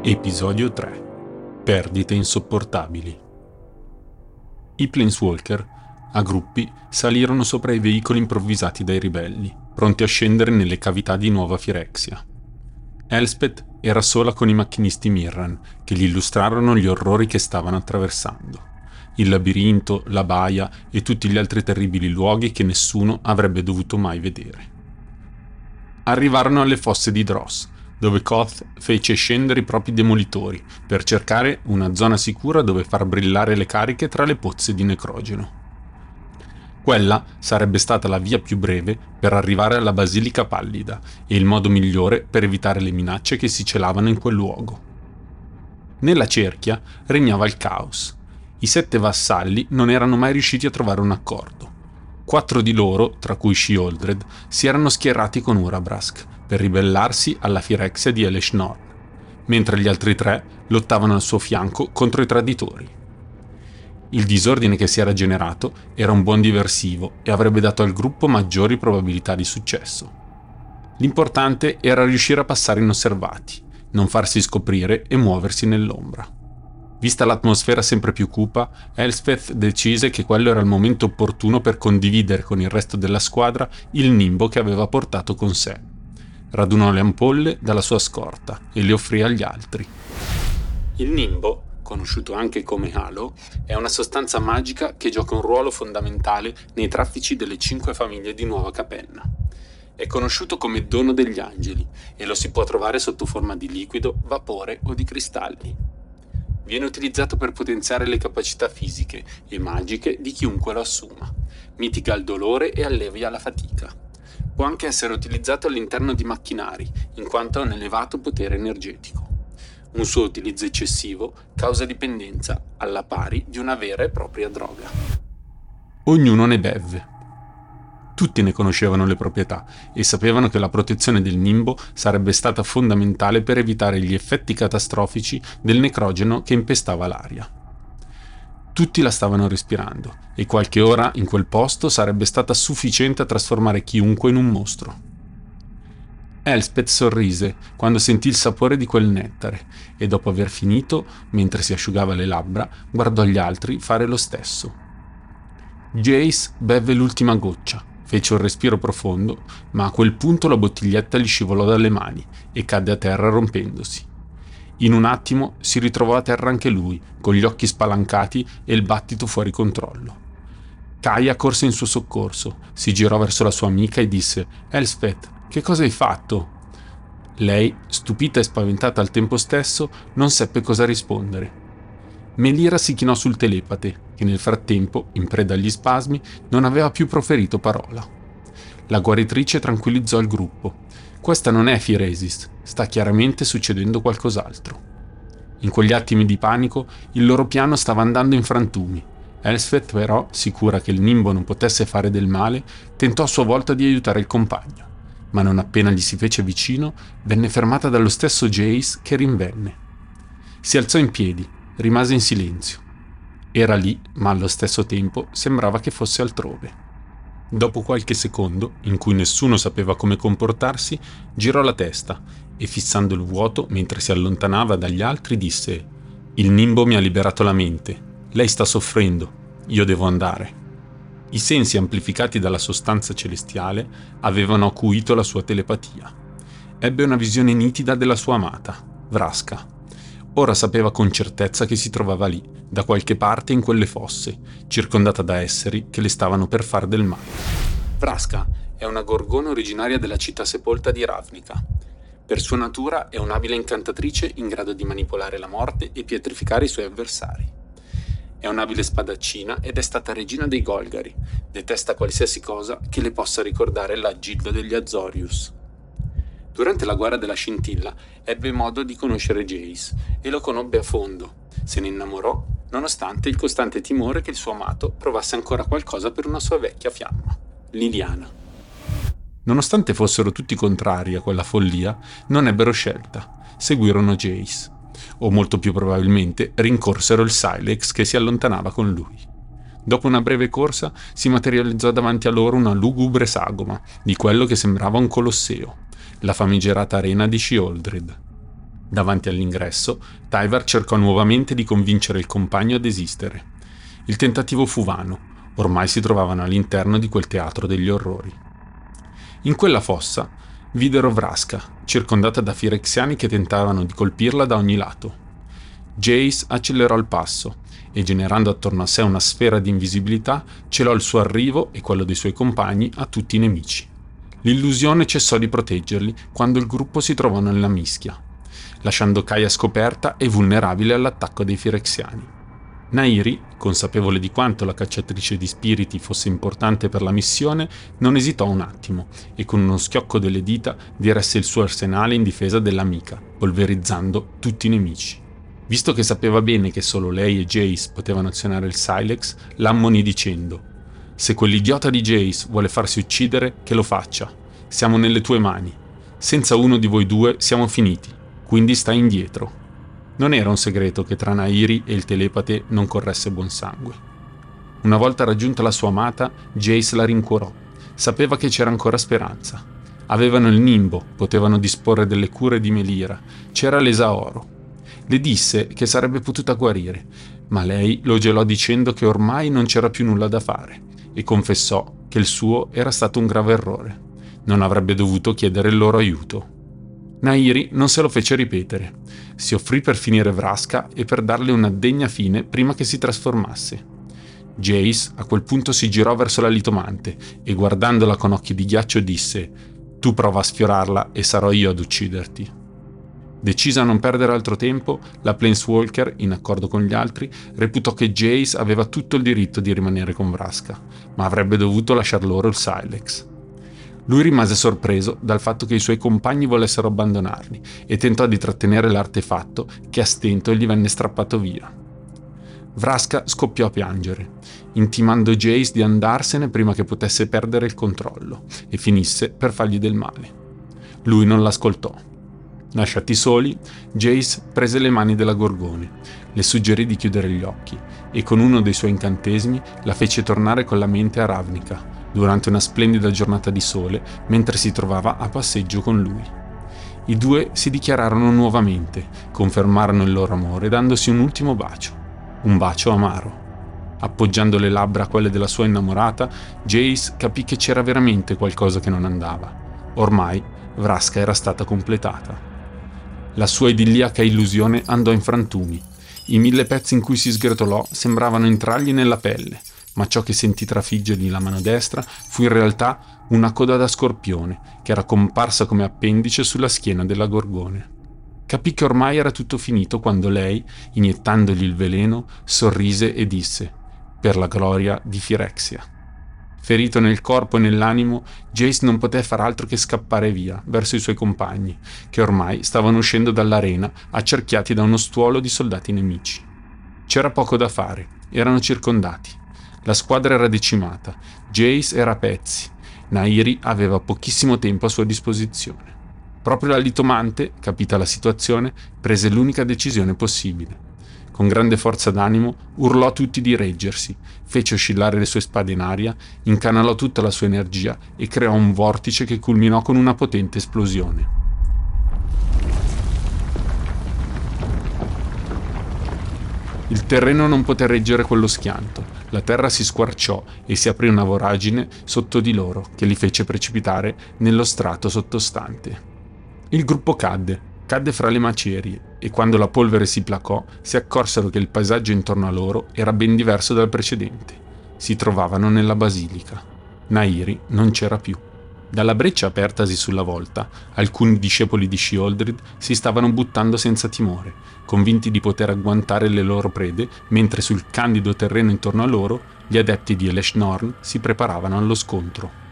Episodio 3 Perdite insopportabili I Planeswalker, a gruppi, salirono sopra i veicoli improvvisati dai ribelli, pronti a scendere nelle cavità di Nuova Firexia. Elspeth era sola con i macchinisti Mirran, che gli illustrarono gli orrori che stavano attraversando. Il labirinto, la baia e tutti gli altri terribili luoghi che nessuno avrebbe dovuto mai vedere. Arrivarono alle fosse di Dross, dove Koth fece scendere i propri demolitori per cercare una zona sicura dove far brillare le cariche tra le pozze di necrogeno. Quella sarebbe stata la via più breve per arrivare alla Basilica Pallida e il modo migliore per evitare le minacce che si celavano in quel luogo. Nella cerchia regnava il caos. I sette vassalli non erano mai riusciti a trovare un accordo. Quattro di loro, tra cui Shioldred, si erano schierati con Urabrask per ribellarsi alla Firexia di Eleshnorn, mentre gli altri tre lottavano al suo fianco contro i traditori. Il disordine che si era generato era un buon diversivo e avrebbe dato al gruppo maggiori probabilità di successo. L'importante era riuscire a passare inosservati, non farsi scoprire e muoversi nell'ombra. Vista l'atmosfera sempre più cupa, Elspeth decise che quello era il momento opportuno per condividere con il resto della squadra il nimbo che aveva portato con sé radunò le ampolle dalla sua scorta e le offrì agli altri. Il nimbo, conosciuto anche come halo, è una sostanza magica che gioca un ruolo fondamentale nei traffici delle cinque famiglie di Nuova Capenna. È conosciuto come dono degli angeli e lo si può trovare sotto forma di liquido, vapore o di cristalli. Viene utilizzato per potenziare le capacità fisiche e magiche di chiunque lo assuma, mitiga il dolore e allevia la fatica. Può anche essere utilizzato all'interno di macchinari, in quanto ha un elevato potere energetico. Un suo utilizzo eccessivo causa dipendenza, alla pari di una vera e propria droga. Ognuno ne beve. Tutti ne conoscevano le proprietà e sapevano che la protezione del nimbo sarebbe stata fondamentale per evitare gli effetti catastrofici del necrogeno che impestava l'aria. Tutti la stavano respirando e qualche ora in quel posto sarebbe stata sufficiente a trasformare chiunque in un mostro. Elspeth sorrise quando sentì il sapore di quel nettare e dopo aver finito, mentre si asciugava le labbra, guardò gli altri fare lo stesso. Jace beve l'ultima goccia, fece un respiro profondo, ma a quel punto la bottiglietta gli scivolò dalle mani e cadde a terra rompendosi. In un attimo si ritrovò a terra anche lui, con gli occhi spalancati e il battito fuori controllo. Kaya corse in suo soccorso, si girò verso la sua amica e disse: Elspeth, che cosa hai fatto? Lei, stupita e spaventata al tempo stesso, non seppe cosa rispondere. Melira si chinò sul telepate, che nel frattempo, in preda agli spasmi, non aveva più proferito parola. La guaritrice tranquillizzò il gruppo questa non è Firesis, sta chiaramente succedendo qualcos'altro. In quegli attimi di panico il loro piano stava andando in frantumi. Elspeth però, sicura che il nimbo non potesse fare del male, tentò a sua volta di aiutare il compagno, ma non appena gli si fece vicino, venne fermata dallo stesso Jace che rinvenne. Si alzò in piedi, rimase in silenzio. Era lì, ma allo stesso tempo sembrava che fosse altrove. Dopo qualche secondo, in cui nessuno sapeva come comportarsi, girò la testa e fissando il vuoto mentre si allontanava dagli altri disse Il nimbo mi ha liberato la mente. Lei sta soffrendo. Io devo andare. I sensi amplificati dalla sostanza celestiale avevano acuito la sua telepatia. Ebbe una visione nitida della sua amata, Vraska, Ora sapeva con certezza che si trovava lì, da qualche parte in quelle fosse, circondata da esseri che le stavano per far del male. Vraska è una gorgona originaria della città sepolta di Ravnica. Per sua natura è un'abile incantatrice in grado di manipolare la morte e pietrificare i suoi avversari. È un'abile spadaccina ed è stata regina dei Golgari. Detesta qualsiasi cosa che le possa ricordare la Gilda degli Azorius. Durante la guerra della scintilla ebbe modo di conoscere Jace e lo conobbe a fondo. Se ne innamorò, nonostante il costante timore che il suo amato provasse ancora qualcosa per una sua vecchia fiamma, Liliana. Nonostante fossero tutti contrari a quella follia, non ebbero scelta. Seguirono Jace. O molto più probabilmente rincorsero il Silex che si allontanava con lui. Dopo una breve corsa si materializzò davanti a loro una lugubre sagoma di quello che sembrava un colosseo la famigerata arena di Shioldred. Davanti all'ingresso, Tyvar cercò nuovamente di convincere il compagno a desistere. Il tentativo fu vano, ormai si trovavano all'interno di quel teatro degli orrori. In quella fossa videro Vraska, circondata da firexiani che tentavano di colpirla da ogni lato. Jace accelerò il passo e, generando attorno a sé una sfera di invisibilità, celò il suo arrivo e quello dei suoi compagni a tutti i nemici. L'illusione cessò di proteggerli quando il gruppo si trovò nella mischia, lasciando Kaya scoperta e vulnerabile all'attacco dei firexiani. Nairi, consapevole di quanto la cacciatrice di spiriti fosse importante per la missione, non esitò un attimo e con uno schiocco delle dita diresse il suo arsenale in difesa dell'amica, polverizzando tutti i nemici. Visto che sapeva bene che solo lei e Jace potevano azionare il Silex, l'ammoni dicendo: Se quell'idiota di Jace vuole farsi uccidere, che lo faccia. Siamo nelle tue mani. Senza uno di voi due siamo finiti, quindi stai indietro. Non era un segreto che tra Nairi e il telepate non corresse buon sangue. Una volta raggiunta la sua amata, Jace la rincuorò. Sapeva che c'era ancora speranza. Avevano il nimbo, potevano disporre delle cure di Melira, c'era l'Esaoro. Le disse che sarebbe potuta guarire, ma lei lo gelò dicendo che ormai non c'era più nulla da fare e confessò che il suo era stato un grave errore. Non avrebbe dovuto chiedere il loro aiuto. Nairi non se lo fece ripetere. Si offrì per finire Vraska e per darle una degna fine prima che si trasformasse. Jace a quel punto si girò verso la litomante e guardandola con occhi di ghiaccio disse Tu prova a sfiorarla e sarò io ad ucciderti. Decisa a non perdere altro tempo, la Planeswalker, in accordo con gli altri, reputò che Jace aveva tutto il diritto di rimanere con Vraska, ma avrebbe dovuto lasciar loro il Silex. Lui rimase sorpreso dal fatto che i suoi compagni volessero abbandonarli e tentò di trattenere l'artefatto che a stento gli venne strappato via. Vraska scoppiò a piangere, intimando Jace di andarsene prima che potesse perdere il controllo e finisse per fargli del male. Lui non l'ascoltò Lasciati soli, Jace prese le mani della Gorgone, le suggerì di chiudere gli occhi e con uno dei suoi incantesimi la fece tornare con la mente a Ravnica durante una splendida giornata di sole mentre si trovava a passeggio con lui. I due si dichiararono nuovamente, confermarono il loro amore dandosi un ultimo bacio, un bacio amaro. Appoggiando le labbra a quelle della sua innamorata, Jace capì che c'era veramente qualcosa che non andava. Ormai Vraska era stata completata. La sua idilliaca illusione andò in frantumi. I mille pezzi in cui si sgretolò sembravano entrargli nella pelle, ma ciò che sentì trafiggergli la mano destra fu in realtà una coda da scorpione che era comparsa come appendice sulla schiena della gorgone. Capì che ormai era tutto finito quando lei, iniettandogli il veleno, sorrise e disse: Per la gloria di Firexia. Ferito nel corpo e nell'animo, Jace non poté far altro che scappare via verso i suoi compagni, che ormai stavano uscendo dall'arena accerchiati da uno stuolo di soldati nemici. C'era poco da fare, erano circondati. La squadra era decimata, Jace era a pezzi, Nairi aveva pochissimo tempo a sua disposizione. Proprio la litomante, capita la situazione, prese l'unica decisione possibile con grande forza d'animo, urlò a tutti di reggersi, fece oscillare le sue spade in aria, incanalò tutta la sua energia e creò un vortice che culminò con una potente esplosione. Il terreno non poté reggere quello schianto, la terra si squarciò e si aprì una voragine sotto di loro che li fece precipitare nello strato sottostante. Il gruppo cadde, cadde fra le macerie e quando la polvere si placò si accorsero che il paesaggio intorno a loro era ben diverso dal precedente. Si trovavano nella basilica. Nairi non c'era più. Dalla breccia apertasi sulla volta, alcuni discepoli di Shieldred si stavano buttando senza timore, convinti di poter agguantare le loro prede, mentre sul candido terreno intorno a loro gli adepti di Eleshnorn si preparavano allo scontro.